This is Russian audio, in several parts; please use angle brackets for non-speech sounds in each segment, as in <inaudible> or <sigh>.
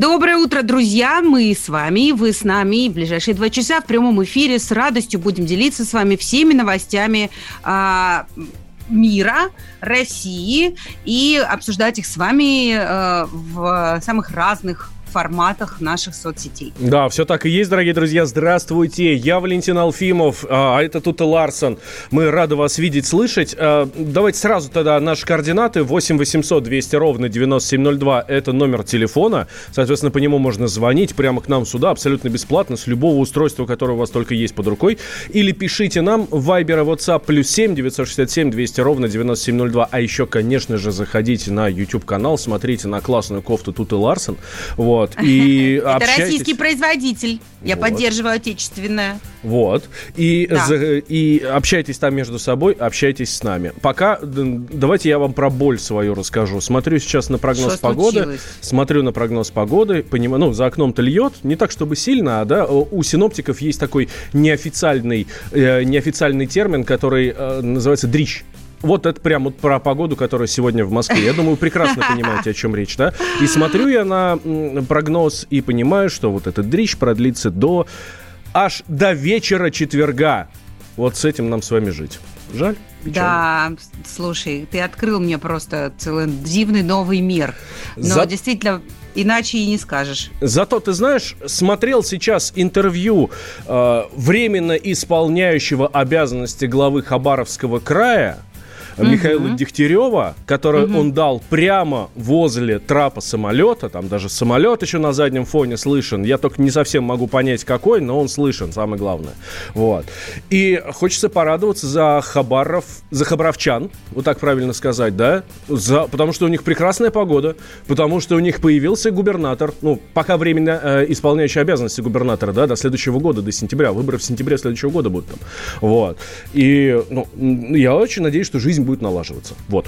Доброе утро, друзья! Мы с вами, вы с нами. В ближайшие два часа в прямом эфире с радостью будем делиться с вами всеми новостями а, мира, России и обсуждать их с вами э, в самых разных форматах наших соцсетей. Да, все так и есть, дорогие друзья. Здравствуйте, я Валентин Алфимов, а это тут и Ларсон. Мы рады вас видеть, слышать. А, давайте сразу тогда наши координаты. 8 800 200 ровно 9702 – это номер телефона. Соответственно, по нему можно звонить прямо к нам сюда абсолютно бесплатно с любого устройства, которое у вас только есть под рукой. Или пишите нам Viber и WhatsApp плюс 7 967 200 ровно 9702. А еще, конечно же, заходите на YouTube-канал, смотрите на классную кофту тут и Ларсон. Вот вот. И <laughs> Это российский производитель. Я вот. поддерживаю отечественное. Вот. И, да. за, и общайтесь там между собой, общайтесь с нами. Пока давайте я вам про боль свою расскажу. Смотрю сейчас на прогноз Что погоды. Случилось? Смотрю на прогноз погоды. Понимаю, ну, за окном-то льет. Не так, чтобы сильно, а да. У синоптиков есть такой неофициальный, э, неофициальный термин, который э, называется дрищ. Вот это прям вот про погоду, которая сегодня в Москве. Я думаю, прекрасно понимаете, о чем речь, да? И смотрю я на прогноз и понимаю, что вот этот дрищ продлится до аж до вечера четверга. Вот с этим нам с вами жить. Жаль? Печально. Да, слушай, ты открыл мне просто целый дивный новый мир. Но За... действительно, иначе и не скажешь. Зато ты знаешь, смотрел сейчас интервью э, временно исполняющего обязанности главы Хабаровского края Михаила угу. Дегтярева, который угу. он дал прямо возле трапа самолета, там даже самолет еще на заднем фоне слышен. Я только не совсем могу понять, какой, но он слышен, самое главное. Вот. И хочется порадоваться за Хабаров, за Хабаровчан, вот так правильно сказать, да? За, потому что у них прекрасная погода, потому что у них появился губернатор, ну, пока временно э, исполняющий обязанности губернатора, да, до следующего года, до сентября. Выборы в сентябре следующего года будут там. Вот. И ну, я очень надеюсь, что жизнь будет налаживаться. Вот.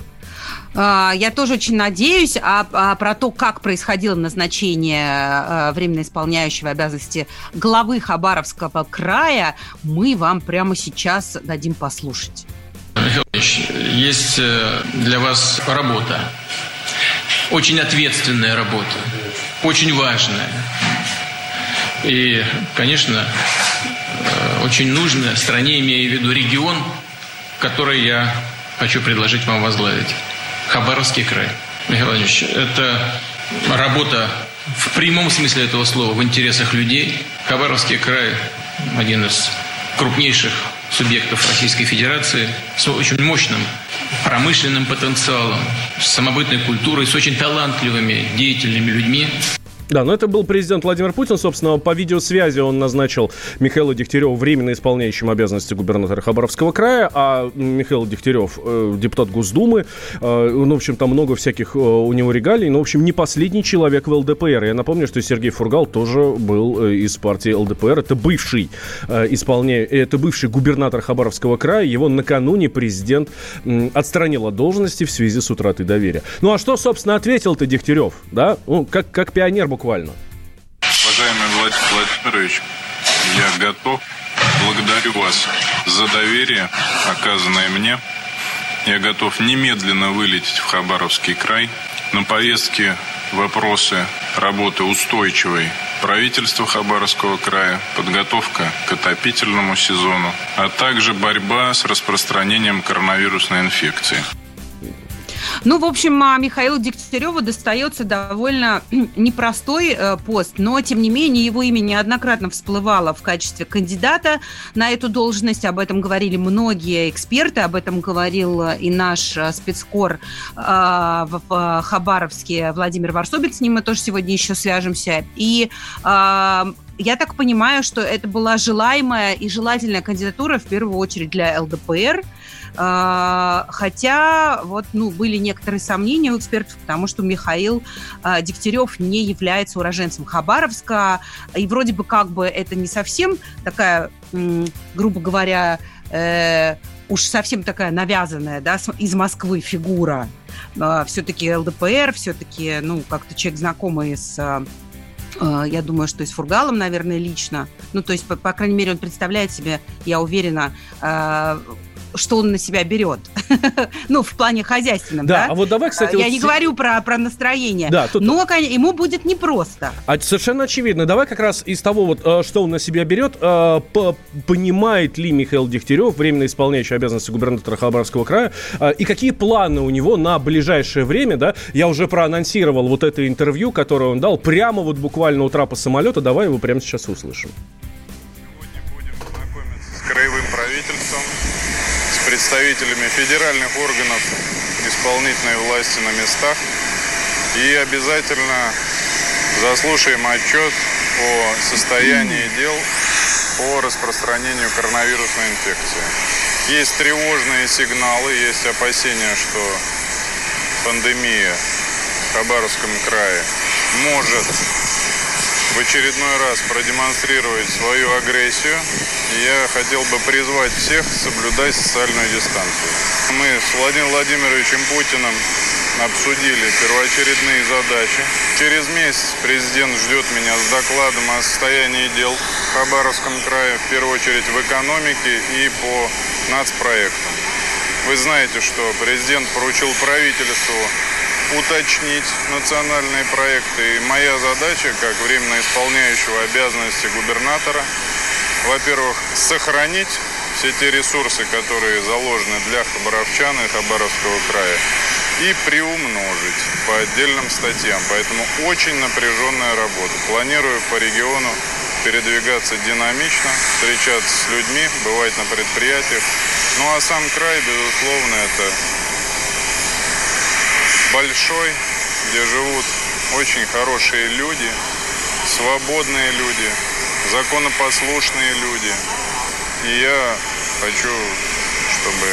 А, я тоже очень надеюсь, а, а про то, как происходило назначение а, временно исполняющего обязанности главы Хабаровского края, мы вам прямо сейчас дадим послушать. Михаил Ильич, есть э, для вас работа. Очень ответственная работа. Очень важная. И, конечно, э, очень нужная стране, имея в виду регион, который я хочу предложить вам возглавить. Хабаровский край. Михаил Владимирович, это работа в прямом смысле этого слова в интересах людей. Хабаровский край – один из крупнейших субъектов Российской Федерации с очень мощным промышленным потенциалом, с самобытной культурой, с очень талантливыми, деятельными людьми. Да, но это был президент Владимир Путин. Собственно, по видеосвязи он назначил Михаила Дегтярева временно исполняющим обязанности губернатора Хабаровского края, а Михаил Дегтярев э, депутат Госдумы. Э, ну, в общем, там много всяких э, у него регалий. Но, в общем, не последний человек в ЛДПР. Я напомню, что Сергей Фургал тоже был э, из партии ЛДПР. Это бывший э, исполняя... это бывший губернатор Хабаровского края. Его накануне президент э, отстранил от должности в связи с утратой доверия. Ну, а что, собственно, ответил-то Дегтярев? Да? Ну, как, как пионер буквально буквально. Уважаемый Владимир Владимирович, я готов. Благодарю вас за доверие, оказанное мне. Я готов немедленно вылететь в Хабаровский край. На повестке вопросы работы устойчивой правительства Хабаровского края, подготовка к отопительному сезону, а также борьба с распространением коронавирусной инфекции. Ну, в общем, а, Михаилу Дегтяреву достается довольно <clears throat> непростой э, пост, но, тем не менее, его имя неоднократно всплывало в качестве кандидата на эту должность. Об этом говорили многие эксперты, об этом говорил и наш э, спецкор э, в Хабаровске Владимир Варсобин, с ним мы тоже сегодня еще свяжемся. И я так понимаю, что это была желаемая и желательная кандидатура в первую очередь для ЛДПР, хотя вот, ну, были некоторые сомнения у экспертов, потому что Михаил а, Дегтярев не является уроженцем Хабаровска, и вроде бы как бы это не совсем такая, грубо говоря, э, уж совсем такая навязанная, да, из Москвы фигура. А, все-таки ЛДПР, все-таки, ну, как-то человек знакомый с я думаю, что и с Фургалом, наверное, лично. Ну, то есть, по, по крайней мере, он представляет себе, я уверена, что он на себя берет. <laughs> ну, в плане хозяйственном, да? Да, а вот давай, кстати... Я вот... не говорю про, про настроение. Да, тут... Но ему будет непросто. А совершенно очевидно. Давай как раз из того, вот, э, что он на себя берет, э, понимает ли Михаил Дегтярев, временно исполняющий обязанности губернатора Хабаровского края, э, и какие планы у него на ближайшее время, да? Я уже проанонсировал вот это интервью, которое он дал прямо вот буквально у трапа самолета. Давай его прямо сейчас услышим. Представителями федеральных органов исполнительной власти на местах. И обязательно заслушаем отчет о состоянии дел по распространению коронавирусной инфекции. Есть тревожные сигналы, есть опасения, что пандемия в Хабаровском крае может в очередной раз продемонстрировать свою агрессию. Я хотел бы призвать всех соблюдать социальную дистанцию. Мы с Владимиром Владимировичем Путиным обсудили первоочередные задачи. Через месяц президент ждет меня с докладом о состоянии дел в Хабаровском крае, в первую очередь в экономике и по нацпроектам. Вы знаете, что президент поручил правительству уточнить национальные проекты. И моя задача, как временно исполняющего обязанности губернатора, во-первых, сохранить все те ресурсы, которые заложены для хабаровчан и Хабаровского края, и приумножить по отдельным статьям. Поэтому очень напряженная работа. Планирую по региону передвигаться динамично, встречаться с людьми, бывать на предприятиях. Ну а сам край, безусловно, это большой, где живут очень хорошие люди, свободные люди, законопослушные люди. И я хочу, чтобы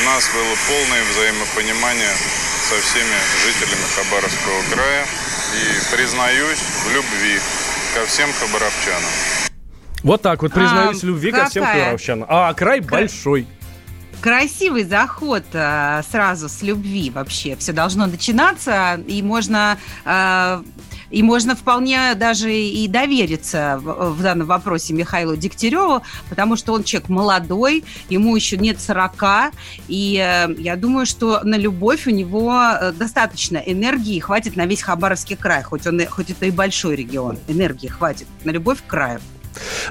у нас было полное взаимопонимание со всеми жителями Хабаровского края. И признаюсь в любви ко всем хабаровчанам. Вот так вот признаюсь а, в любви какая? ко всем хабаровчанам. А край большой. Красивый заход э, сразу с любви вообще. Все должно начинаться, и можно э, и можно вполне даже и довериться в, данном вопросе Михаилу Дегтяреву, потому что он человек молодой, ему еще нет 40, и э, я думаю, что на любовь у него достаточно энергии, хватит на весь Хабаровский край, хоть, он, хоть это и большой регион, энергии хватит на любовь к краю.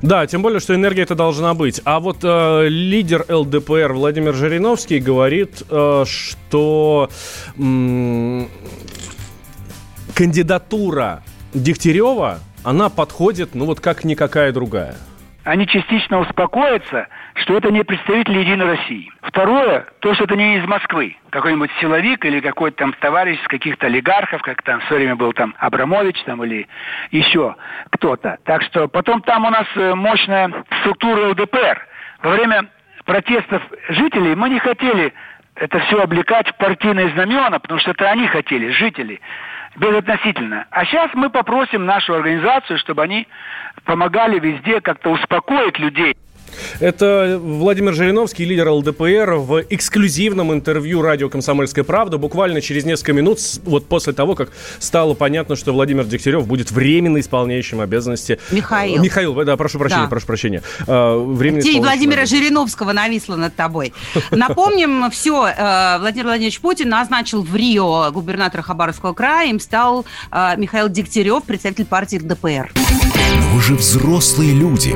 Да, тем более, что энергия это должна быть. А вот э, лидер ЛДПР Владимир Жириновский говорит, э, что э, кандидатура Дегтярева, она подходит, ну вот как никакая другая они частично успокоятся, что это не представители Единой России. Второе, то, что это не из Москвы. Какой-нибудь силовик или какой-то там товарищ из каких-то олигархов, как там в свое время был там Абрамович там или еще кто-то. Так что потом там у нас э, мощная структура ЛДПР. Во время протестов жителей мы не хотели это все облекать в партийные знамена, потому что это они хотели, жители безотносительно. А сейчас мы попросим нашу организацию, чтобы они помогали везде как-то успокоить людей. Это Владимир Жириновский, лидер ЛДПР, в эксклюзивном интервью радио «Комсомольская правда» буквально через несколько минут, вот после того, как стало понятно, что Владимир Дегтярев будет временно исполняющим обязанности... Михаил. Михаил, да, прошу прощения, да. прошу прощения. А, временно Тень Владимира Жириновского нависла над тобой. <laughs> Напомним, все, э, Владимир Владимирович Путин назначил в Рио губернатора Хабаровского края, им стал э, Михаил Дегтярев, представитель партии ЛДПР. Но вы же взрослые люди.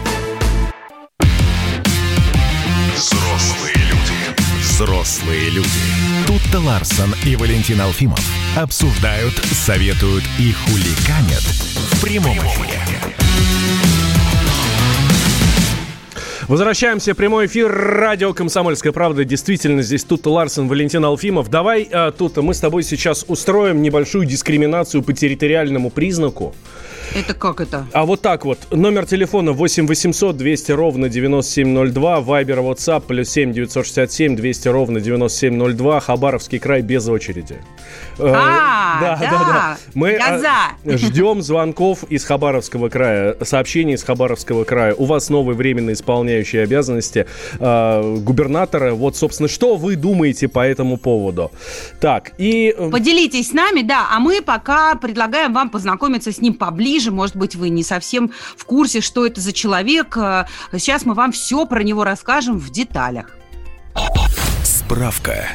Взрослые люди. Тут-то Ларсон и Валентин Алфимов обсуждают, советуют и хуликанят в прямом эфире. Возвращаемся прямой эфир. Радио «Комсомольская правда». Действительно, здесь тут Ларсен, Валентин Алфимов. Давай, а, тут мы с тобой сейчас устроим небольшую дискриминацию по территориальному признаку. Это как это? А вот так вот. Номер телефона 8 800 200 ровно 9702. Вайбер, WhatsApp плюс 7 967 200 ровно 9702. Хабаровский край без очереди. Э, А, да. Мы Я а, за. ждем звонков из Хабаровского края, сообщений из Хабаровского края. У вас новый временно исполняющий обязанности э, губернатора. Вот, собственно, что вы думаете по этому поводу? Так, и... э, Поделитесь с нами, да, а мы пока предлагаем вам познакомиться с ним поближе. Может быть, вы не совсем в курсе, что это за человек. Э, Сейчас мы вам все про него расскажем в деталях. Справка.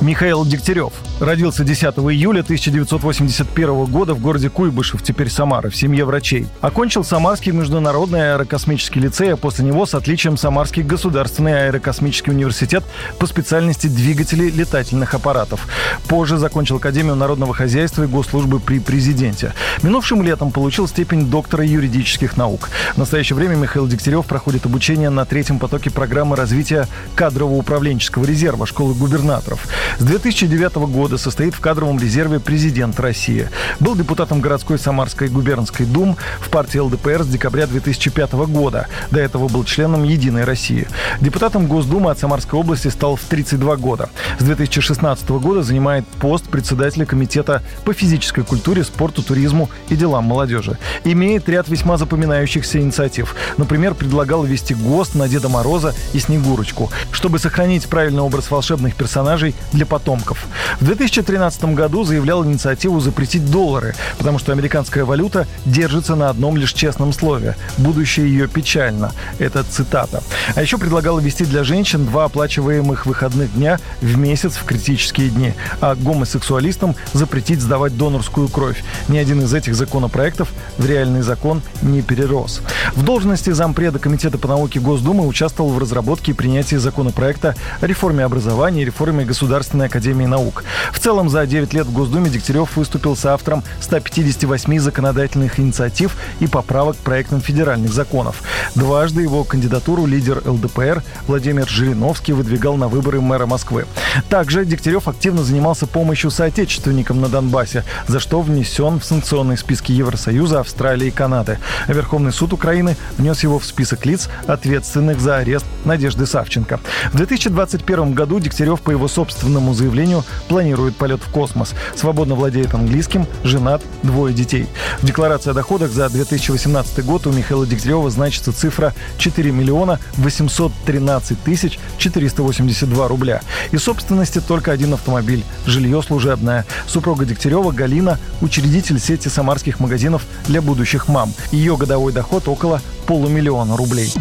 Михаил Дегтярев. Родился 10 июля 1981 года в городе Куйбышев, теперь Самара, в семье врачей. Окончил Самарский международный аэрокосмический лицей, а после него с отличием Самарский государственный аэрокосмический университет по специальности двигателей летательных аппаратов. Позже закончил Академию народного хозяйства и госслужбы при президенте. Минувшим летом получил степень доктора юридических наук. В настоящее время Михаил Дегтярев проходит обучение на третьем потоке программы развития кадрово-управленческого резерва школы губернаторов. С 2009 года состоит в кадровом резерве президент России. Был депутатом городской Самарской губернской дум в партии ЛДПР с декабря 2005 года. До этого был членом «Единой России». Депутатом Госдумы от Самарской области стал в 32 года. С 2016 года занимает пост председателя Комитета по физической культуре, спорту, туризму и делам молодежи. Имеет ряд весьма запоминающихся инициатив. Например, предлагал ввести ГОСТ на Деда Мороза и Снегурочку, чтобы сохранить правильный образ волшебных персонажей для потомков. В 2013 году заявлял инициативу запретить доллары, потому что американская валюта держится на одном лишь честном слове. Будущее ее печально. Это цитата. А еще предлагал ввести для женщин два оплачиваемых выходных дня в месяц в критические дни, а гомосексуалистам запретить сдавать донорскую кровь. Ни один из этих законопроектов в реальный закон не перерос. В должности зампреда Комитета по науке Госдумы участвовал в разработке и принятии законопроекта о реформе образования и реформе Государственной академии наук. В целом, за 9 лет в Госдуме Дегтярев выступил с автором 158 законодательных инициатив и поправок к проектам федеральных законов. Дважды его кандидатуру лидер ЛДПР Владимир Жириновский выдвигал на выборы мэра Москвы. Также Дегтярев активно занимался помощью соотечественникам на Донбассе, за что внесен в санкционные списки Евросоюза, Австралии и Канады. Верховный суд Украины внес его в список лиц, ответственных за арест Надежды Савченко. В 2021 году Дегтярев по его собственному заявлению планирует полет в космос. Свободно владеет английским, женат, двое детей. В декларации о доходах за 2018 год у Михаила Дегтярева значится цифра 4 миллиона 813 тысяч 482 рубля. Из собственности только один автомобиль, жилье служебное. Супруга Дегтярева Галина – учредитель сети самарских магазинов для будущих мам. Ее годовой доход около полумиллиона рублей.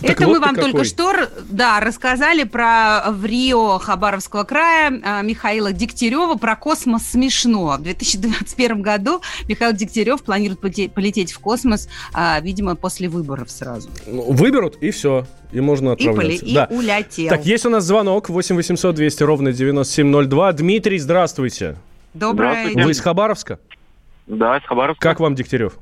Так Это вот мы вам какой. только что да, рассказали про в Рио Хабаровского края а, Михаила Дегтярева, про космос смешно. В 2021 году Михаил Дегтярев планирует полете- полететь в космос, а, видимо, после выборов сразу. Ну, Выберут, и все. И можно И, поле- отправляться. и Да. улетел. Так, есть у нас звонок 8 800 200 ровно 9702. Дмитрий, здравствуйте. Доброе Здравствуйте. Вы из Хабаровска? Да, из Хабаровска. Как вам Дегтярев?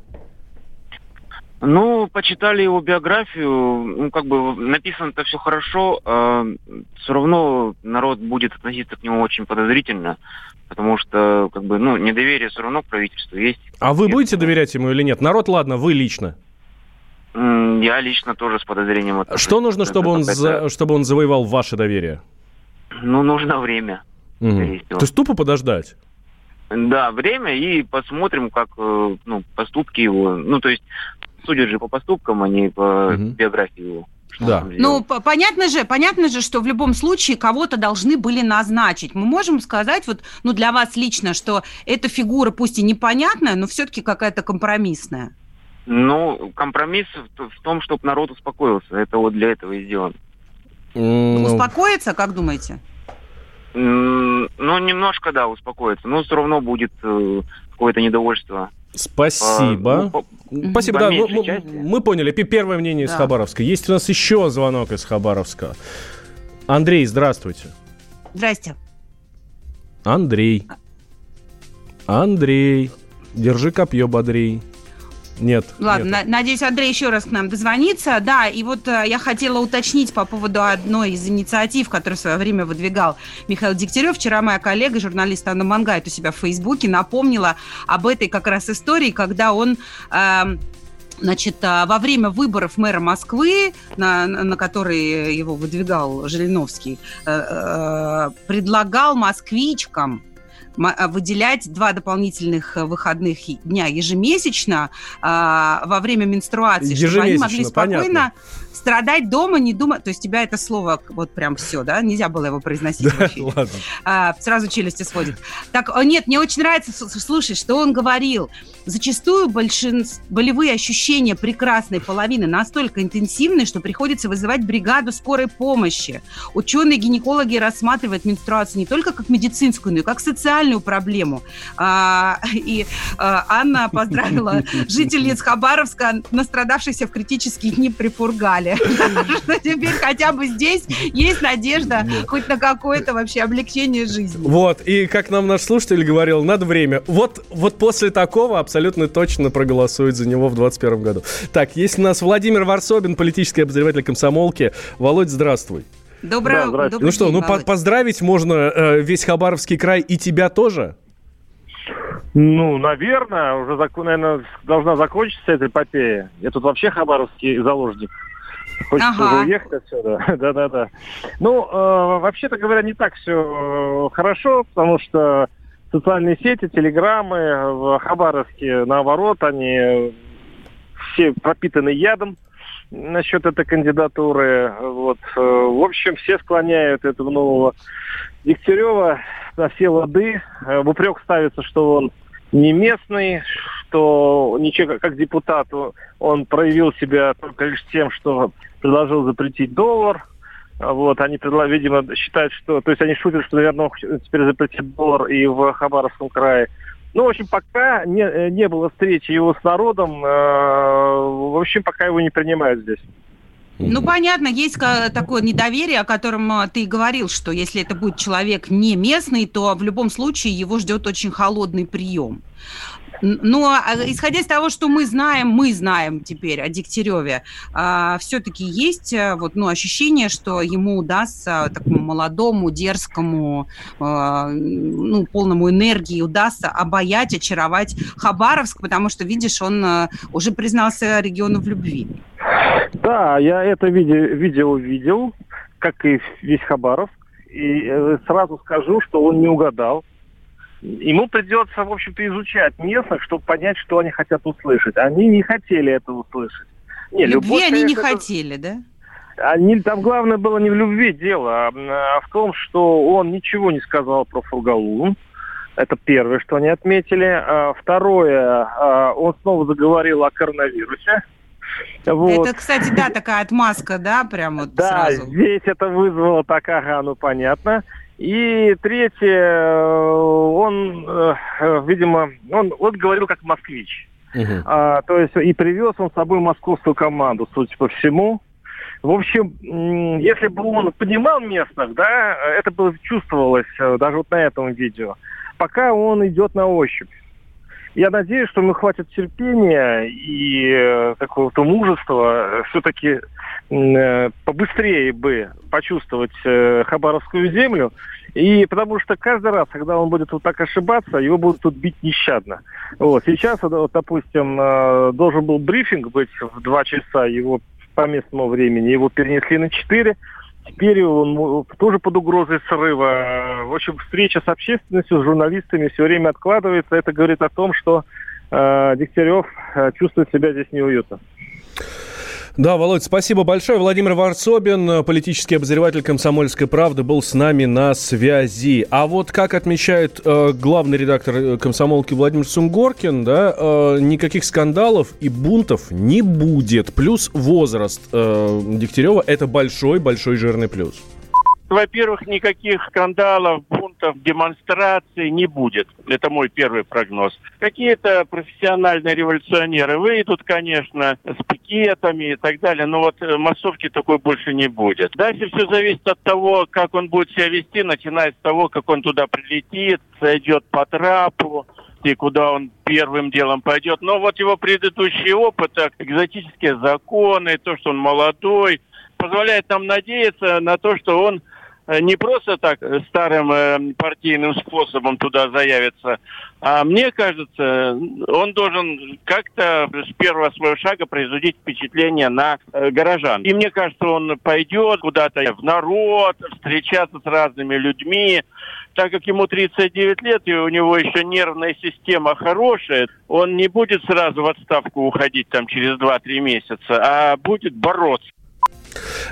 Ну, почитали его биографию, ну, как бы написано-то все хорошо, все равно народ будет относиться к нему очень подозрительно, потому что, как бы, ну, недоверие все равно к правительству есть. А вы будете доверять ему или нет? Народ, ладно, вы лично. Я лично тоже с подозрением отношусь. Что нужно, чтобы он, за- чтобы он завоевал ваше доверие? Ну, нужно время. Всего. То есть тупо подождать? Да, время, и посмотрим, как, э, ну, поступки его, ну, то есть, судят же по поступкам, а не по Мгм. биографии его. Что Да. Ну, понятно же, понятно же, что в любом случае кого-то должны были назначить. Мы можем сказать, вот, ну, для вас лично, что эта фигура, пусть и непонятная, но все-таки какая-то компромиссная. Ну, компромисс в, в том, чтобы народ успокоился. Это вот для этого и сделано. М, ну, Успокоиться, как думаете? М, Ну, немножко, да, успокоиться. Но все равно будет э, какое-то недовольство Спасибо. А, ну, Спасибо, да, мы, мы, мы поняли. Первое мнение да. из Хабаровска. Есть у нас еще звонок из Хабаровска. Андрей, здравствуйте. Здрасте. Андрей. Андрей. Держи копье бодрей. Нет. Ладно, нет. надеюсь, Андрей еще раз к нам дозвонится. Да, и вот э, я хотела уточнить по поводу одной из инициатив, которую в свое время выдвигал Михаил Дегтярев. Вчера моя коллега, журналист Анна Мангайт у себя в Фейсбуке напомнила об этой как раз истории, когда он... Э, Значит, во время выборов мэра Москвы, на, на которые его выдвигал Жириновский, э, э, предлагал москвичкам выделять два дополнительных э, выходных дня ежемесячно а, во время менструации, чтобы они могли спокойно понятно страдать дома, не думать. То есть тебя это слово вот прям все, да? Нельзя было его произносить да, ладно. А, сразу челюсти сводит. Так, нет, мне очень нравится слушать, что он говорил. Зачастую большинство, болевые ощущения прекрасной половины настолько интенсивны, что приходится вызывать бригаду скорой помощи. Ученые-гинекологи рассматривают менструацию не только как медицинскую, но и как социальную проблему. А, и а, Анна поздравила <laughs> жительниц Хабаровска, настрадавшихся в критические дни при Фургале <laughs> что теперь хотя бы здесь есть надежда хоть на какое-то вообще облегчение жизни. Вот, и как нам наш слушатель говорил, надо время. Вот, вот после такого абсолютно точно проголосуют за него в 2021 году. Так, есть у нас Владимир Варсобин, политический обозреватель комсомолки. Володь, здравствуй. Доброе, да, добрый Ну что, ну по поздравить можно э, весь Хабаровский край и тебя тоже? Ну, наверное, уже, наверное, должна закончиться эта эпопея. Я тут вообще хабаровский заложник. Хочется ага. уже уехать отсюда. <laughs> Да-да-да. Ну, э, вообще-то говоря, не так все э, хорошо, потому что социальные сети, телеграммы в Хабаровске, наоборот, они все пропитаны ядом насчет этой кандидатуры. Вот. Э, в общем, все склоняют этого нового Дегтярева на все лады. Э, в упрек ставится, что он не местный, что ничего как депутат он проявил себя только лишь тем, что предложил запретить доллар. Вот, они, видимо, считают, что... То есть они шутят, что, наверное, теперь запретить доллар и в Хабаровском крае. Ну, в общем, пока не, не было встречи его с народом, э, в общем, пока его не принимают здесь. Ну, понятно, есть такое недоверие, о котором э, ты говорил, что если это будет человек не местный, то в любом случае его ждет очень холодный прием. Но а, исходя из того, что мы знаем, мы знаем теперь о Дегтяреве, а, все-таки есть э, вот, ну, ощущение, что ему удастся такому молодому, дерзкому, а, ну, полному энергии удастся обаять, очаровать Хабаровск, потому что, видишь, он а, уже признался региону в любви. Да, я это видео, видео видел, как и весь Хабаров. И э, сразу скажу, что он не угадал ему придется, в общем-то, изучать местных, чтобы понять, что они хотят услышать. Они не хотели этого услышать. Не, Любви любовь, они не это... хотели, да? Они, там главное было не в любви дело, а, а в том, что он ничего не сказал про Фургалу. Это первое, что они отметили. А, второе, а, он снова заговорил о коронавирусе. Вот. Это, кстати, да, такая отмазка, да, прям вот Да, сразу. здесь это вызвало так, ага, ну понятно. И третье, э, он, э, видимо, он вот говорил как москвич. Uh-huh. А, то есть и привез он с собой московскую команду, судя по всему. В общем, если бы он понимал местных, да, это бы чувствовалось э, даже вот на этом видео. Пока он идет на ощупь. Я надеюсь, что ему хватит терпения и какого-то мужества все-таки Э, побыстрее бы почувствовать э, Хабаровскую землю. И потому что каждый раз, когда он будет вот так ошибаться, его будут тут бить нещадно. Вот. Сейчас, вот, допустим, э, должен был брифинг быть в два часа, его по местному времени, его перенесли на четыре. Теперь он тоже под угрозой срыва. В общем, встреча с общественностью, с журналистами все время откладывается. Это говорит о том, что э, Дегтярев э, чувствует себя здесь неуютно. Да, Володь, спасибо большое. Владимир Варсобин, политический обозреватель «Комсомольской правды», был с нами на связи. А вот как отмечает э, главный редактор э, «Комсомолки» Владимир Сунгоркин, да, э, никаких скандалов и бунтов не будет. Плюс возраст э, Дегтярева – это большой-большой жирный плюс. Во-первых, никаких скандалов, бунтов демонстраций не будет. Это мой первый прогноз. Какие-то профессиональные революционеры выйдут, конечно, с пикетами и так далее, но вот э, массовки такой больше не будет. Дальше все зависит от того, как он будет себя вести, начиная с того, как он туда прилетит, сойдет по трапу, и куда он первым делом пойдет. Но вот его предыдущий опыт, экзотические законы, то, что он молодой, позволяет нам надеяться на то, что он не просто так старым э, партийным способом туда заявится, а мне кажется, он должен как-то с первого своего шага производить впечатление на э, горожан. И мне кажется, он пойдет куда-то в народ, встречаться с разными людьми, так как ему 39 лет, и у него еще нервная система хорошая, он не будет сразу в отставку уходить там через 2-3 месяца, а будет бороться.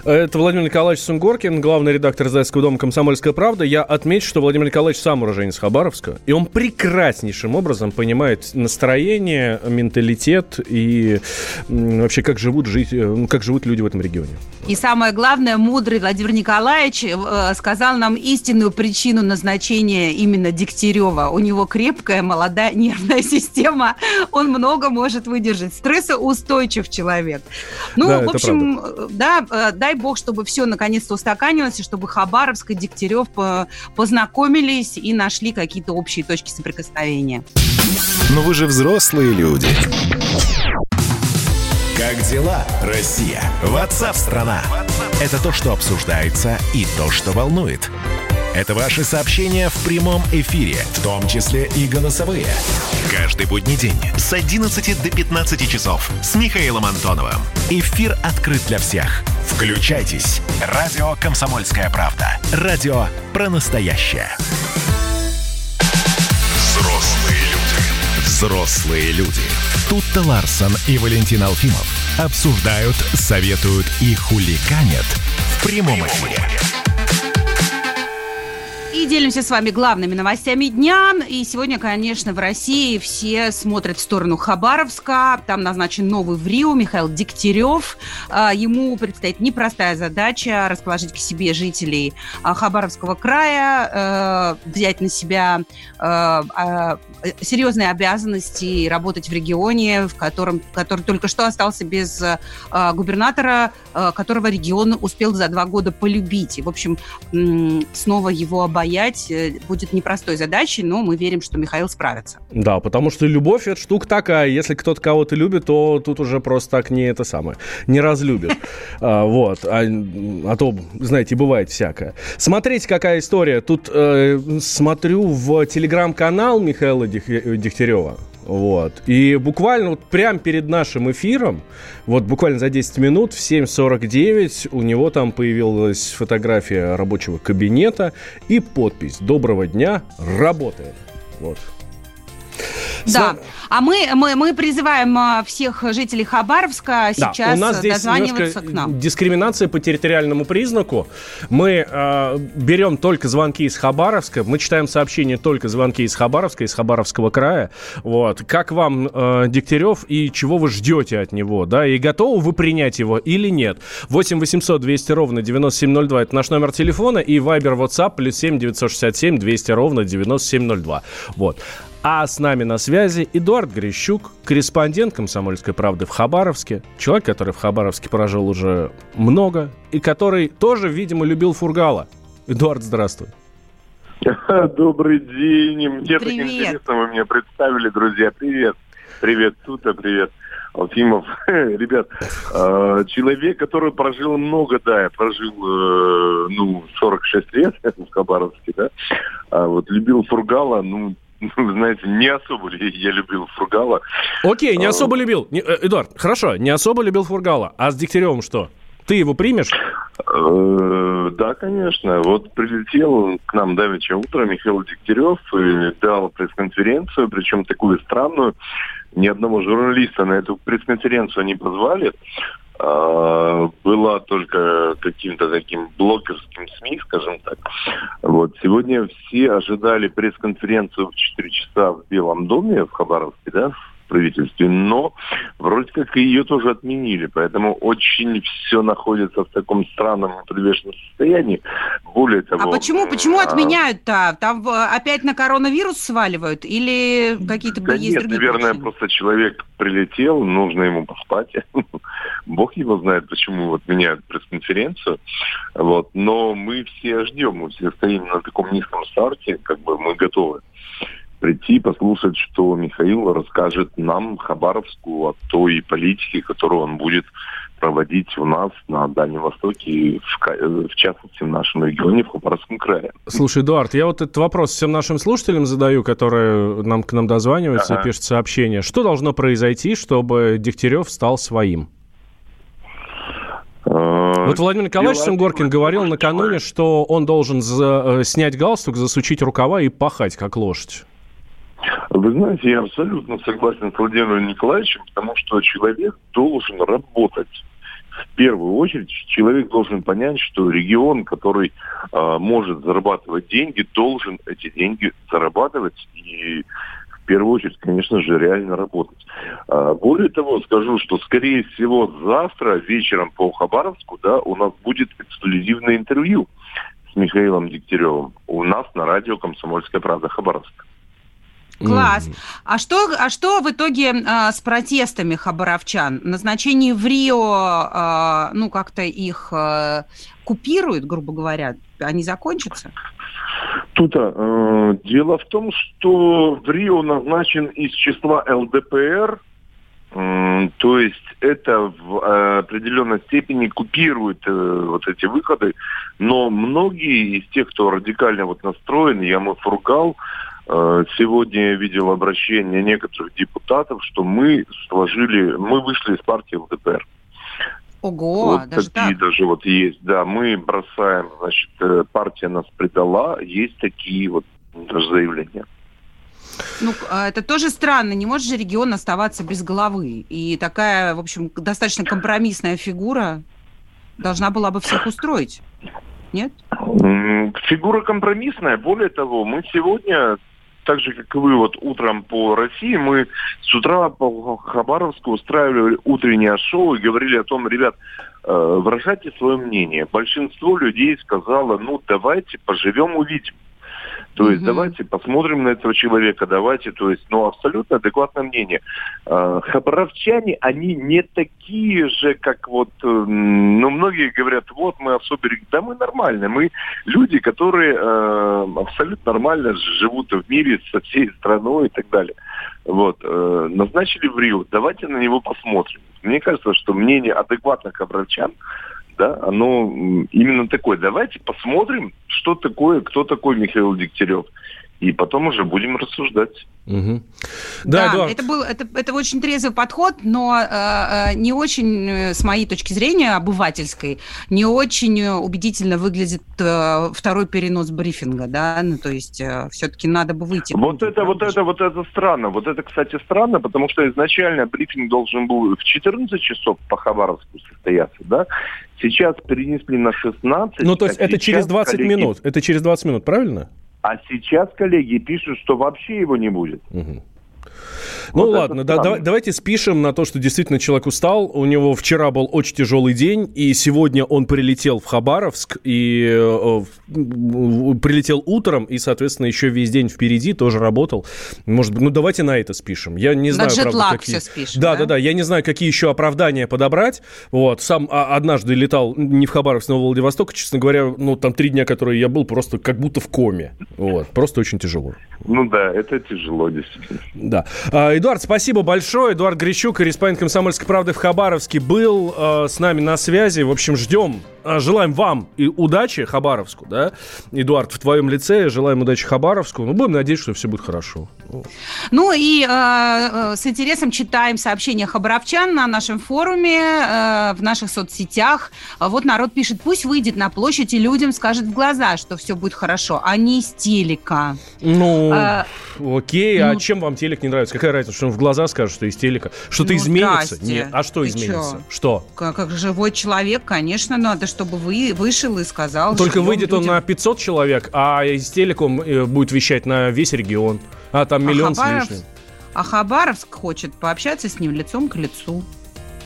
Это Владимир Николаевич Сунгоркин, главный редактор издательского дома «Комсомольская правда». Я отмечу, что Владимир Николаевич сам уроженец Хабаровска, и он прекраснейшим образом понимает настроение, менталитет и вообще как живут, жить, э, как живут люди в этом регионе. И самое главное, мудрый Владимир Николаевич э, сказал нам истинную причину назначения именно Дегтярева. У него крепкая, молодая нервная система, он много может выдержать. Стрессоустойчив человек. Ну, да, в общем, да, дай бог, чтобы все наконец-то устаканилось, и чтобы Хабаровск и Дегтярев познакомились и нашли какие-то общие точки соприкосновения. Но вы же взрослые люди. Как дела, Россия? Ватсап-страна! Это то, что обсуждается и то, что волнует. Это ваши сообщения в прямом эфире, в том числе и голосовые. Каждый будний день с 11 до 15 часов с Михаилом Антоновым. Эфир открыт для всех. Включайтесь. Радио «Комсомольская правда». Радио про настоящее. Взрослые люди. Взрослые люди. Тут-то Ларсон и Валентин Алфимов обсуждают, советуют и хуликанят в прямом эфире. И делимся с вами главными новостями дня. И сегодня, конечно, в России все смотрят в сторону Хабаровска. Там назначен новый в Рио Михаил Дегтярев. А, ему предстоит непростая задача расположить к себе жителей а, Хабаровского края, э, взять на себя э, а, серьезные обязанности и работать в регионе, в котором, который только что остался без губернатора, э, которого регион успел за два года полюбить. И, в общем, снова его обаять обаять э, будет непростой задачей, но мы верим, что Михаил справится. Да, потому что любовь это штука такая. Если кто-то кого-то любит, то тут уже просто так не это самое, не разлюбит. <laughs> А, вот. А, а то, знаете, бывает всякое. Смотрите, какая история. Тут э, смотрю в телеграм-канал Михаила Дегтярева. Вот. И буквально вот прямо перед нашим эфиром, вот буквально за 10 минут, в 7.49 у него там появилась фотография рабочего кабинета и подпись «Доброго дня, работает». Вот. Да. А мы, мы, мы призываем а, всех жителей Хабаровска сейчас да, у нас здесь дозваниваться к нам. Дискриминация по территориальному признаку. Мы э, берем только звонки из Хабаровска. Мы читаем сообщения только звонки из Хабаровска, из Хабаровского края. Вот. Как вам э, Дегтярев и чего вы ждете от него? Да? И готовы вы принять его или нет? 8 800 200 ровно 9702 это наш номер телефона. И Viber WhatsApp плюс 7 967 200 ровно 9702. Вот. А с нами на связи Эдуард Грищук, корреспондент «Комсомольской правды» в Хабаровске. Человек, который в Хабаровске прожил уже много и который тоже, видимо, любил Фургала. Эдуард, здравствуй. <laughs> Добрый день. Мне так интересно, вы меня представили, друзья. Привет. Привет, Тута, привет. Алфимов. <laughs> Ребят, э, человек, который прожил много, да, я прожил, э, ну, 46 лет <laughs> в Хабаровске, да, а вот любил Фургала, ну, ну, <laughs> знаете, не особо я любил Фургала. Окей, не а, особо любил. Не, э, Эдуард, хорошо, не особо любил Фургала. А с Дегтяревым что? Ты его примешь? Э, да, конечно. Вот прилетел к нам давеча утро Михаил Дегтярев и дал пресс-конференцию, причем такую странную. Ни одного журналиста на эту пресс-конференцию не позвали. А, была только каким-то таким блогерским СМИ, скажем так. Вот. Сегодня все ожидали пресс-конференцию в 4 часа в Белом доме в Хабаровске, да, правительстве, но вроде как ее тоже отменили, поэтому очень все находится в таком странном подвешенном состоянии. Более того... А почему, почему а, отменяют-то? Там опять на коронавирус сваливают или какие-то да есть нет, другие наверное, причины? просто человек прилетел, нужно ему поспать. <laughs> Бог его знает, почему вот меняют пресс-конференцию. Вот. Но мы все ждем, мы все стоим на таком низком старте, как бы мы готовы прийти, послушать, что Михаил расскажет нам, Хабаровску, о той политике, которую он будет проводить у нас на Дальнем Востоке, в, в частности в нашем регионе, в Хабаровском крае. Слушай, Эдуард, я вот этот вопрос всем нашим слушателям задаю, которые нам, к нам дозваниваются ага. и пишут сообщения. Что должно произойти, чтобы Дегтярев стал своим? А, вот Владимир Николаевич Сунгоркин говорил накануне, что он должен за, э, снять галстук, засучить рукава и пахать, как лошадь. Вы знаете, я абсолютно согласен с Владимиром Николаевичем, потому что человек должен работать. В первую очередь человек должен понять, что регион, который э, может зарабатывать деньги, должен эти деньги зарабатывать и в первую очередь, конечно же, реально работать. А, более того, скажу, что, скорее всего, завтра вечером по Хабаровску да, у нас будет эксклюзивное интервью с Михаилом Дегтяревым у нас на радио «Комсомольская правда» Хабаровск. Класс. Mm. А что, а что в итоге э, с протестами хабаровчан? Назначение в Рио, э, ну, как-то их э, купируют, грубо говоря? Они закончатся? Тут э, дело в том, что в Рио назначен из числа ЛДПР, э, то есть это в э, определенной степени купирует э, вот эти выходы, но многие из тех, кто радикально вот настроен, я Э, сегодня я видел обращение некоторых депутатов, что мы сложили, мы вышли из партии ЛДПР. Ого, вот даже такие так? даже вот есть, да, мы бросаем, значит, э, партия нас предала, есть такие вот даже заявления. Ну, а это тоже странно. Не может же регион оставаться без головы. И такая, в общем, достаточно компромиссная фигура должна была бы всех устроить. Нет? Фигура компромиссная. Более того, мы сегодня так же, как и вы, вот утром по России, мы с утра по Хабаровску устраивали утреннее шоу и говорили о том, ребят, э, выражайте свое мнение. Большинство людей сказало, ну давайте поживем, увидим. То есть mm-hmm. давайте посмотрим на этого человека, давайте, то есть, ну, абсолютно адекватное мнение. Э, хабаровчане, они не такие же, как вот, э, ну, многие говорят, вот мы особенно, да мы нормальные, мы люди, которые э, абсолютно нормально живут в мире со всей страной и так далее. Вот, э, назначили в Рио, давайте на него посмотрим. Мне кажется, что мнение адекватных хабаровчан да, оно именно такое. Давайте посмотрим, что такое, кто такой Михаил Дегтярев. И потом уже будем рассуждать. Угу. Да, да это был это, это очень трезвый подход, но э, э не очень, э, с моей точки зрения, обывательской, не очень убедительно выглядит э, второй перенос брифинга, да, ну то есть э, все-таки надо бы выйти. Вот это, вот это, вот это странно. Вот это, кстати, странно, потому что изначально брифинг должен был в 14 часов по Хабаровску состояться, да? Сейчас перенесли на 16. Ну, то есть а это через 20 коллеги... минут. Это через 20 минут, правильно? А сейчас коллеги пишут, что вообще его не будет. Угу. Ну вот ладно, да, давай, давайте спишем на то, что действительно человек устал. У него вчера был очень тяжелый день, и сегодня он прилетел в Хабаровск, и э, прилетел утром, и, соответственно, еще весь день впереди тоже работал. Может быть, ну давайте на это спишем. Я не на знаю, правда, какие... все спишем, да, да, да, да. Я не знаю, какие еще оправдания подобрать. Вот, сам а, однажды летал не в Хабаровск, но в Владивосток, честно говоря, ну там три дня, которые я был, просто как будто в коме. Вот, просто очень тяжело. Ну да, это тяжело, действительно. Да. А, Эдуард, спасибо большое. Эдуард Грищук, корреспондент «Комсомольской правды» в Хабаровске, был э, с нами на связи. В общем, ждем, э, желаем вам и удачи Хабаровску, да? Эдуард, в твоем лице желаем удачи Хабаровску. Ну, будем надеяться, что все будет хорошо. Ну и э, с интересом читаем сообщения хабаровчан на нашем форуме, э, в наших соцсетях. Вот народ пишет, пусть выйдет на площадь и людям скажет в глаза, что все будет хорошо, а не из телека. Ну, э, окей, а ну, а чем вам телек не нравится? Какая разница, что он в глаза скажет, что из телека? Что-то ну, изменится? Здрасте. Нет. А что Ты изменится? Чё? Что? Как, как живой человек, конечно, надо, чтобы вы вышел и сказал. Только выйдет людям... он на 500 человек, а из телеком э, будет вещать на весь регион. А там миллион а Хабаров... с лишним. а Хабаровск хочет пообщаться с ним лицом к лицу.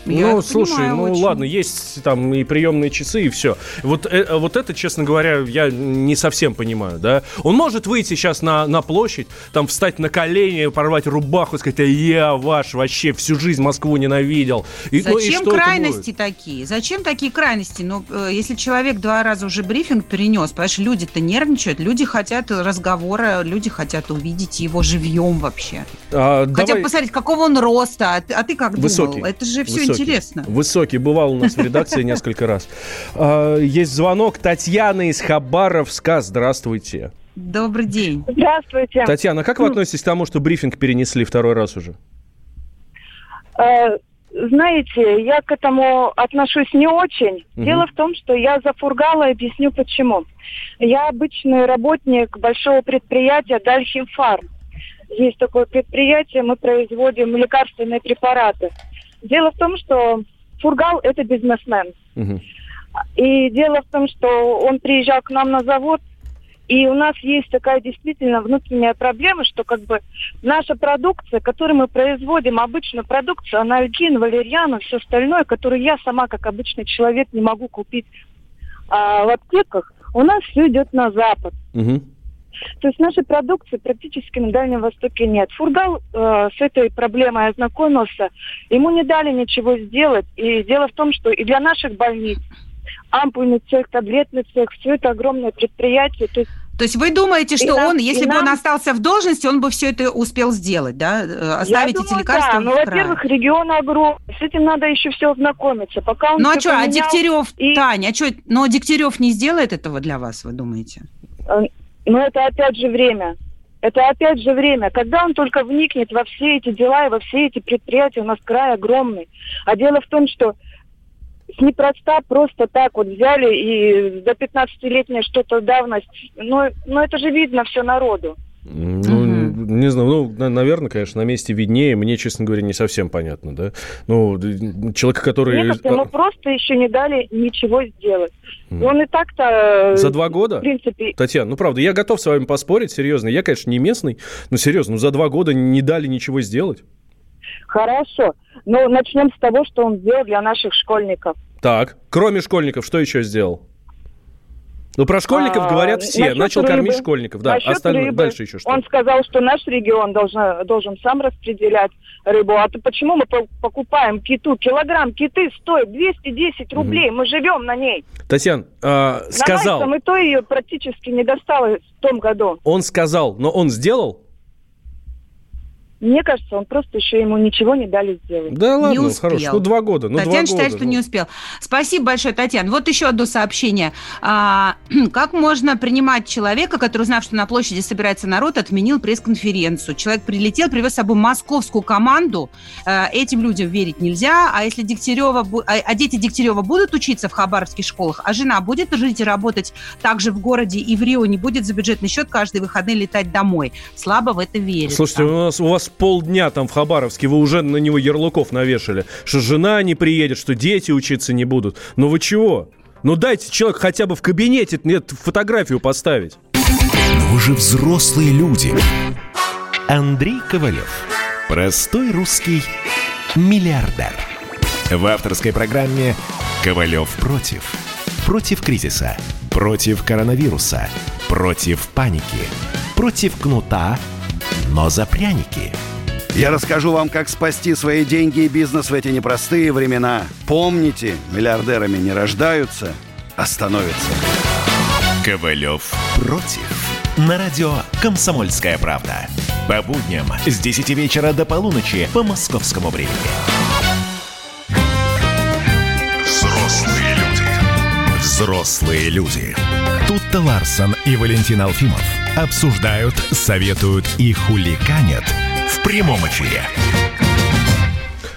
Я ну, слушай, понимаю, ну очень. ладно, есть там и приемные часы, и все. Вот, э, вот это, честно говоря, я не совсем понимаю, да. Он может выйти сейчас на, на площадь, там встать на колени, порвать рубаху и сказать, а я ваш вообще всю жизнь Москву ненавидел. И, Зачем ну, и крайности такие? Зачем такие крайности? Ну, э, если человек два раза уже брифинг перенес, понимаешь, люди-то нервничают, люди хотят разговора, люди хотят увидеть его живьем вообще. А, хотят давай... посмотреть, какого он роста, а ты, а ты как Высокий. думал? Это же все Высокий. Интересно. Высокий. Бывал у нас в редакции <laughs> несколько раз. А, есть звонок. Татьяна из Хабаровска. Здравствуйте. Добрый день. Здравствуйте. Татьяна, как вы относитесь к тому, что брифинг перенесли второй раз уже? Э, знаете, я к этому отношусь не очень. Угу. Дело в том, что я зафургала, объясню почему. Я обычный работник большого предприятия Дальхимфарм. Есть такое предприятие, мы производим лекарственные препараты. Дело в том, что Фургал – это бизнесмен. Угу. И дело в том, что он приезжал к нам на завод, и у нас есть такая действительно внутренняя проблема, что как бы наша продукция, которую мы производим, обычную продукцию, анальгин, валерьяну, все остальное, которую я сама как обычный человек не могу купить а, в аптеках, у нас все идет на Запад. Угу. То есть нашей продукции практически на Дальнем Востоке нет. Фургал э, с этой проблемой ознакомился, ему не дали ничего сделать. И дело в том, что и для наших больниц ампульный цех, таблетный цех, все это огромное предприятие. То есть то есть вы думаете, что нам, он, если бы нам... он остался в должности, он бы все это успел сделать, да? Э, оставить Я эти лекарства да, ну, во-первых, регион огромный, с этим надо еще все ознакомиться. Пока он ну а что, а Дегтярев, и... Таня, а что, но Дегтярев не сделает этого для вас, вы думаете? Но это опять же время. Это опять же время. Когда он только вникнет во все эти дела и во все эти предприятия, у нас край огромный. А дело в том, что непроста просто так вот взяли и до 15-летней что-то давность. Но, но это же видно все народу. Ну, не знаю, ну, наверное, конечно, на месте виднее. Мне, честно говоря, не совсем понятно, да. Ну, человек, который... Кажется, ему просто еще не дали ничего сделать. Mm. Он и так-то... За два года? В принципе... Татьяна, ну, правда, я готов с вами поспорить, серьезно. Я, конечно, не местный, но серьезно, ну, за два года не дали ничего сделать. Хорошо. Ну, начнем с того, что он сделал для наших школьников. Так, кроме школьников, что еще сделал? Ну, про школьников а, говорят все. Начал рыбы. кормить школьников. Да, насчет остальное. Рыбы. Дальше еще что? Он сказал, что наш регион должен, должен сам распределять рыбу. А то почему мы покупаем киту? Килограмм киты стоит 210 рублей. Угу. Мы живем на ней. Татьян, э, сказал... На и то ее практически не досталось в том году. Он сказал, но он сделал? Мне кажется, он просто еще ему ничего не дали сделать. Да ладно, не успел. хорошо. Ну, два года. Ну, Татьяна два считает, года, что ну. не успел. Спасибо большое, Татьяна. Вот еще одно сообщение. А, <clears throat> как можно принимать человека, который, узнав, что на площади собирается народ, отменил пресс-конференцию? Человек прилетел, привез с собой московскую команду. А, этим людям верить нельзя. А если Дегтярева, а, а дети Дегтярева будут учиться в хабаровских школах, а жена будет жить и работать также в городе и в Рио, не будет за бюджетный счет каждый выходный летать домой. Слабо в это верит. Слушайте, у, нас, у вас полдня там в Хабаровске, вы уже на него ярлыков навешали, что жена не приедет, что дети учиться не будут. Ну вы чего? Ну дайте человек хотя бы в кабинете нет, фотографию поставить. Но вы же взрослые люди. Андрей Ковалев. Простой русский миллиардер. В авторской программе «Ковалев против». Против кризиса. Против коронавируса. Против паники. Против кнута, но за пряники – я расскажу вам, как спасти свои деньги и бизнес в эти непростые времена. Помните, миллиардерами не рождаются, а становятся. Ковалев против. На радио «Комсомольская правда». По будням с 10 вечера до полуночи по московскому времени. Взрослые люди. Взрослые люди. Тут-то Ларсон и Валентин Алфимов обсуждают, советуют и хуликанят – в прямом эфире.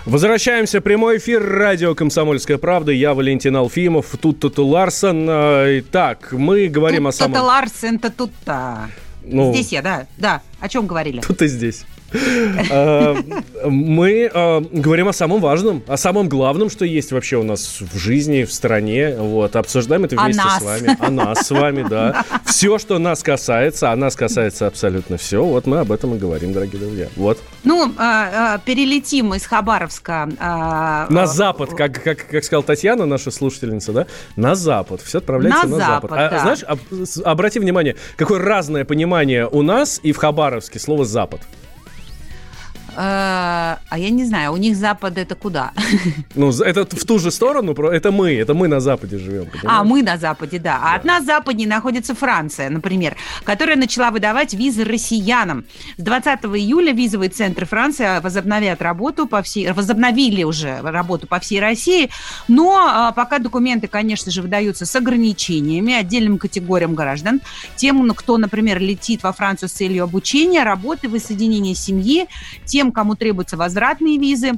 Возвращаемся. Прямой эфир. Радио «Комсомольская правда». Я Валентин Алфимов. Тут Туту Ларсон. А, итак, мы говорим тут о самом... Тут Ларсон, то тут-то. Ну... Здесь я, да. Да. О чем говорили? Тут и здесь. Э, мы э, говорим о самом важном, о самом главном, что есть вообще у нас в жизни, в стране. Вот, обсуждаем это вместе с вами. О нас с вами, да. Все, что нас касается, а нас касается абсолютно все. Вот мы об этом и говорим, дорогие друзья. Вот. Ну, а, перелетим из Хабаровска. На запад, как, как, как сказала Татьяна, наша слушательница, да? На запад. Все отправляется на, на запад. запад. А, Знаешь, обрати внимание, какое разное понимание у нас и в Хабаровске слова «запад». Э, а я не знаю, у них Запад это куда? <laughs> Ну, это в ту же сторону, это мы, это мы на Западе живем. Понимаешь? А, мы на Западе, да. А от нас западнее находится Франция, например, которая начала выдавать визы россиянам. С 20 июля визовые центры Франции возобновят работу по всей, возобновили уже работу по всей России, но а, пока документы, конечно же, выдаются с ограничениями отдельным категориям граждан, тем, кто, например, летит во Францию с целью обучения, работы, воссоединения семьи, тем, тем, кому требуются возвратные визы.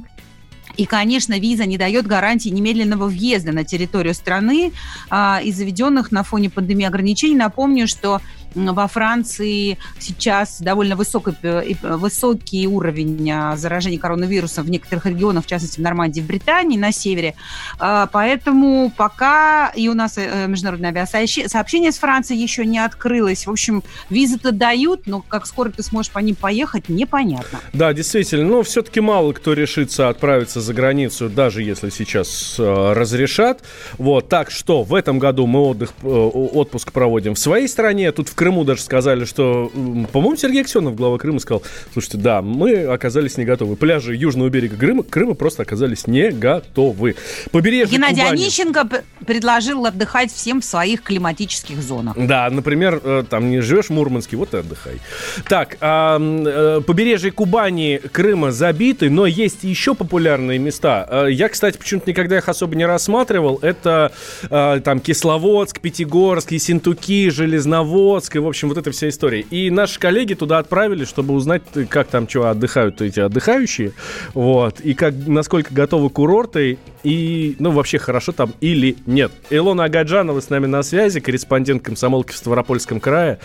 И, конечно, виза не дает гарантии немедленного въезда на территорию страны а, из заведенных на фоне пандемии ограничений. Напомню, что во Франции сейчас довольно высокий, э, высокий уровень а, заражения коронавирусом в некоторых регионах, в частности в Нормандии, в Британии, на севере. А, поэтому пока и у нас э, международное авиасообщение с Францией еще не открылось. В общем, визы-то дают, но как скоро ты сможешь по ним поехать, непонятно. Да, действительно. Но все-таки мало кто решится отправиться за границу, даже если сейчас э, разрешат. Вот. Так что в этом году мы отдых, отпуск проводим в своей стране. Тут в Крыму даже сказали, что, по-моему, Сергей Аксенов, глава Крыма, сказал, слушайте, да, мы оказались не готовы. Пляжи южного берега Крыма, Крыма просто оказались не готовы. Побережье Геннадий Кубани... Онищенко предложил отдыхать всем в своих климатических зонах. Да, например, э, там не живешь в Мурманске, вот и отдыхай. Так, а, э, побережье Кубани, Крыма забиты, но есть еще популярные места. Э, я, кстати, почему-то никогда их особо не рассматривал. Это там Кисловодск, Пятигорск, Ессентуки, Железноводск, Иркутск, и, в общем, вот эта вся история. И наши коллеги туда отправились, чтобы узнать, как там что отдыхают эти отдыхающие, вот, и как, насколько готовы курорты, и, ну, вообще хорошо там или нет. Илона Агаджанова с нами на связи, корреспондент комсомолки в Ставропольском крае.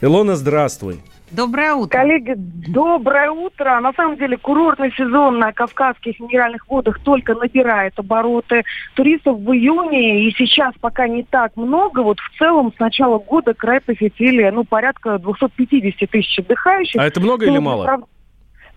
Илона, здравствуй. Доброе утро. Коллеги, доброе утро. На самом деле курортный сезон на Кавказских минеральных водах только набирает обороты. Туристов в июне и сейчас пока не так много. Вот в целом с начала года край посетили ну, порядка 250 тысяч отдыхающих. А это много или мало?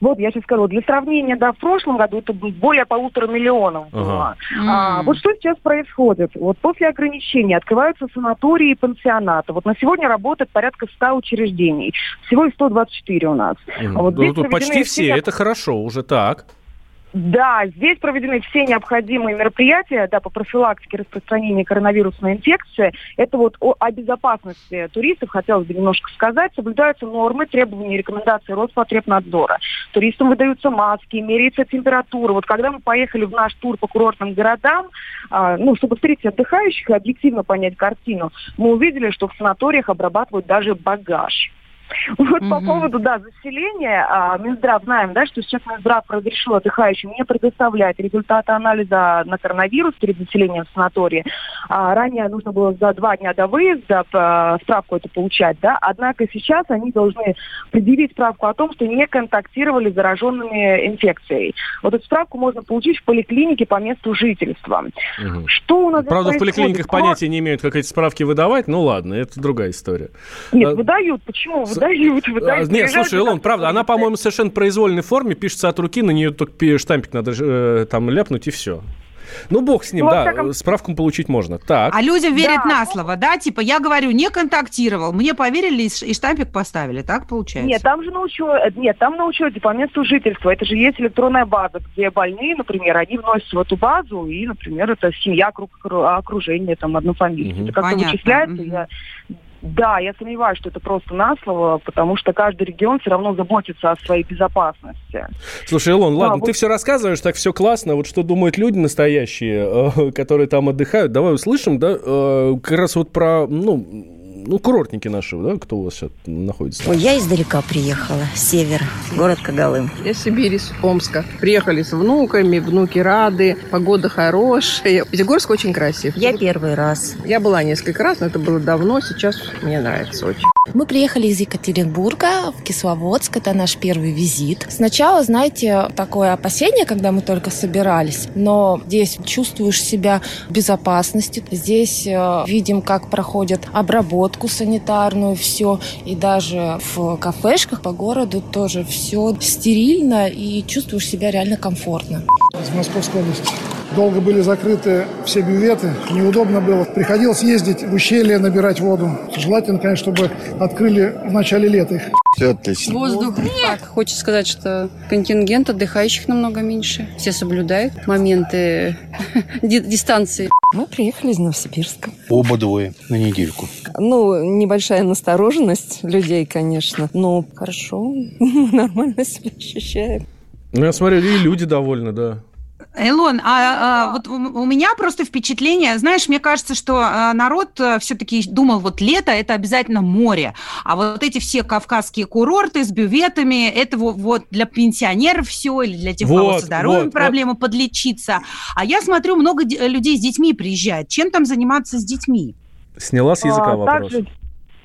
Вот я сейчас скажу, для сравнения, да, в прошлом году это более полутора миллионов было. Ага. А, вот что сейчас происходит? Вот после ограничений открываются санатории и пансионаты. Вот на сегодня работает порядка 100 учреждений. Всего их 124 у нас. Угу. А вот ну, почти все, все, это хорошо, уже так. Да, здесь проведены все необходимые мероприятия да, по профилактике распространения коронавирусной инфекции. Это вот о, о безопасности туристов хотелось бы немножко сказать. Соблюдаются нормы, требования и рекомендации Роспотребнадзора. Туристам выдаются маски, меряется температура. Вот когда мы поехали в наш тур по курортным городам, а, ну, чтобы встретить отдыхающих и объективно понять картину, мы увидели, что в санаториях обрабатывают даже багаж. Вот по поводу, да, заселения, а, Минздрав, знаем, да, что сейчас Минздрав разрешил отдыхающим не предоставлять результаты анализа на коронавирус перед заселением в санатории. А, ранее нужно было за два дня до выезда а, справку эту получать, да, однако сейчас они должны предъявить справку о том, что не контактировали с зараженными инфекцией. Вот эту справку можно получить в поликлинике по месту жительства. Угу. Что у нас Правда, в поликлиниках понятия не имеют, как эти справки выдавать, ну ладно, это другая история. Нет, а... выдают. Почему? Выдают, выдают. Нет, слушай, Илон, правда, она, по-моему, совершенно произвольной форме, пишется от руки, на нее только штампик надо э, там ляпнуть и все. Ну, бог с ним, ну, да, всяком... справку получить можно. Так. А людям верят да. на слово, да? Типа, я говорю, не контактировал, мне поверили и штампик поставили, так получается? Нет, там же на учете, нет, там на учете по месту жительства. Это же есть электронная база, где больные, например, они вносят в эту базу, и, например, это семья, круг окружения, там, однофамильцы. Угу. Это как-то вычисляется. Угу. Я да, я сомневаюсь, что это просто на слово, потому что каждый регион все равно заботится о своей безопасности. Слушай, Илон, ладно, вот... ты все рассказываешь, так все классно. Вот что думают люди настоящие, э, <laughs> которые там отдыхают. Давай услышим, да, э, как раз вот про, ну, ну, курортники наши, да, кто у вас сейчас находится? Ой, я издалека приехала, север, город Кагалым. Я Сибирь, из Омска. Приехали с внуками, внуки рады, погода хорошая. Пятигорск очень красив. Я первый раз. Я была несколько раз, но это было давно, сейчас мне нравится очень. Мы приехали из Екатеринбурга в Кисловодск. Это наш первый визит. Сначала, знаете, такое опасение, когда мы только собирались. Но здесь чувствуешь себя в безопасности. Здесь э, видим, как проходят обработку санитарную, все. И даже в кафешках по городу тоже все стерильно и чувствуешь себя реально комфортно. Из Московской области. Долго были закрыты все бюветы, неудобно было. Приходилось ездить в ущелье, набирать воду. Желательно, конечно, чтобы открыли в начале лета их. Все отлично. Воздух. Так, хочется сказать, что контингент отдыхающих намного меньше. Все соблюдают моменты <laughs> дистанции. Мы приехали из Новосибирска. Оба двое на недельку. Ну, небольшая настороженность людей, конечно. Но хорошо, <laughs> нормально себя ощущаем. Ну, я смотрю, и люди довольны, да. Элон, а, а вот у меня просто впечатление, знаешь, мне кажется, что а, народ э, все-таки думал, вот лето это обязательно море, а вот эти все кавказские курорты с бюветами, это вот для пенсионеров все или для тех, вот, у кого со здоровьем вот, проблемы вот. подлечиться. А я смотрю, много людей с детьми приезжает. Чем там заниматься с детьми? Сняла с языка а, вопрос. Также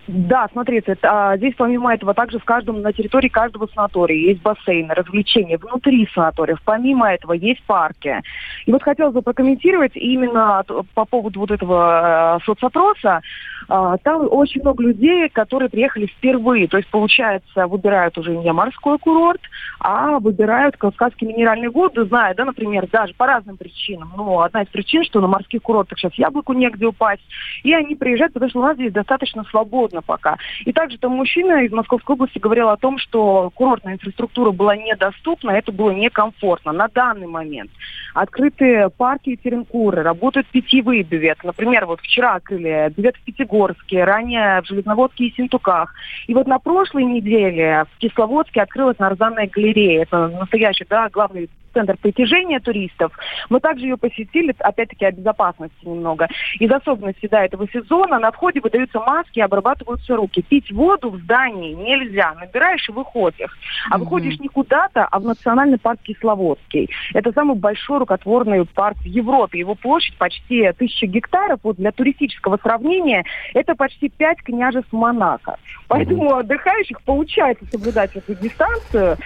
да, смотрите, а, здесь помимо этого также в каждом, на территории каждого санатория есть бассейны, развлечения внутри санаториев. Помимо этого есть парки. И вот хотелось бы прокомментировать именно по поводу вот этого э, соцопроса. А, там очень много людей, которые приехали впервые. То есть, получается, выбирают уже не морской курорт, а выбирают Кавказские минеральные воды, зная, да, например, даже по разным причинам. Ну, одна из причин, что на морских курортах сейчас яблоку негде упасть. И они приезжают, потому что у нас здесь достаточно свободно пока. И также там мужчина из Московской области говорил о том, что курортная инфраструктура была недоступна, это было некомфортно. На данный момент открыты парки и теренкуры, работают питьевые бюветы. Например, вот вчера открыли бювет в Пятигорске, Пятигорске, ранее в Железноводске и Синтуках. И вот на прошлой неделе в Кисловодске открылась Нарзанная галерея. Это настоящий, да, главный центр притяжения туристов. Мы также ее посетили, опять-таки, о безопасности немного. Из особенностей да, этого сезона на входе выдаются маски и обрабатываются руки. Пить воду в здании нельзя. Набираешь и выходишь. А выходишь не куда-то, а в национальный парк Кисловодский. Это самый большой рукотворный парк в Европе. Его площадь почти тысяча гектаров. Вот для туристического сравнения это почти пять княжеств Монако. Поэтому отдыхающих получается соблюдать эту дистанцию.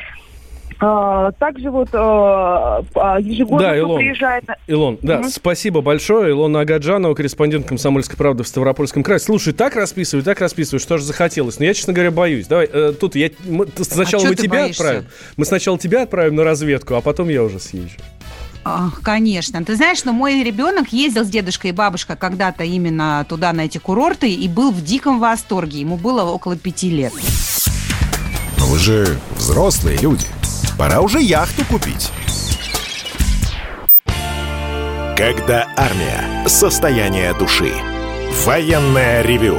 А, также вот а, а, ежегодно да, Илон, приезжает... Илон, да, угу. спасибо большое. Илона Агаджанова, корреспондент «Комсомольской правды» в Ставропольском крае. Слушай, так расписываю, так расписываю, что же захотелось. Но я, честно говоря, боюсь. Давай, э, тут я... Мы, сначала а мы тебя боишься? отправим. Мы сначала тебя отправим на разведку, а потом я уже съезжу. Конечно. Ты знаешь, но мой ребенок ездил с дедушкой и бабушкой когда-то именно туда, на эти курорты, и был в диком восторге. Ему было около пяти лет. Но вы же взрослые люди. Пора уже яхту купить. Когда армия. Состояние души. Военное ревю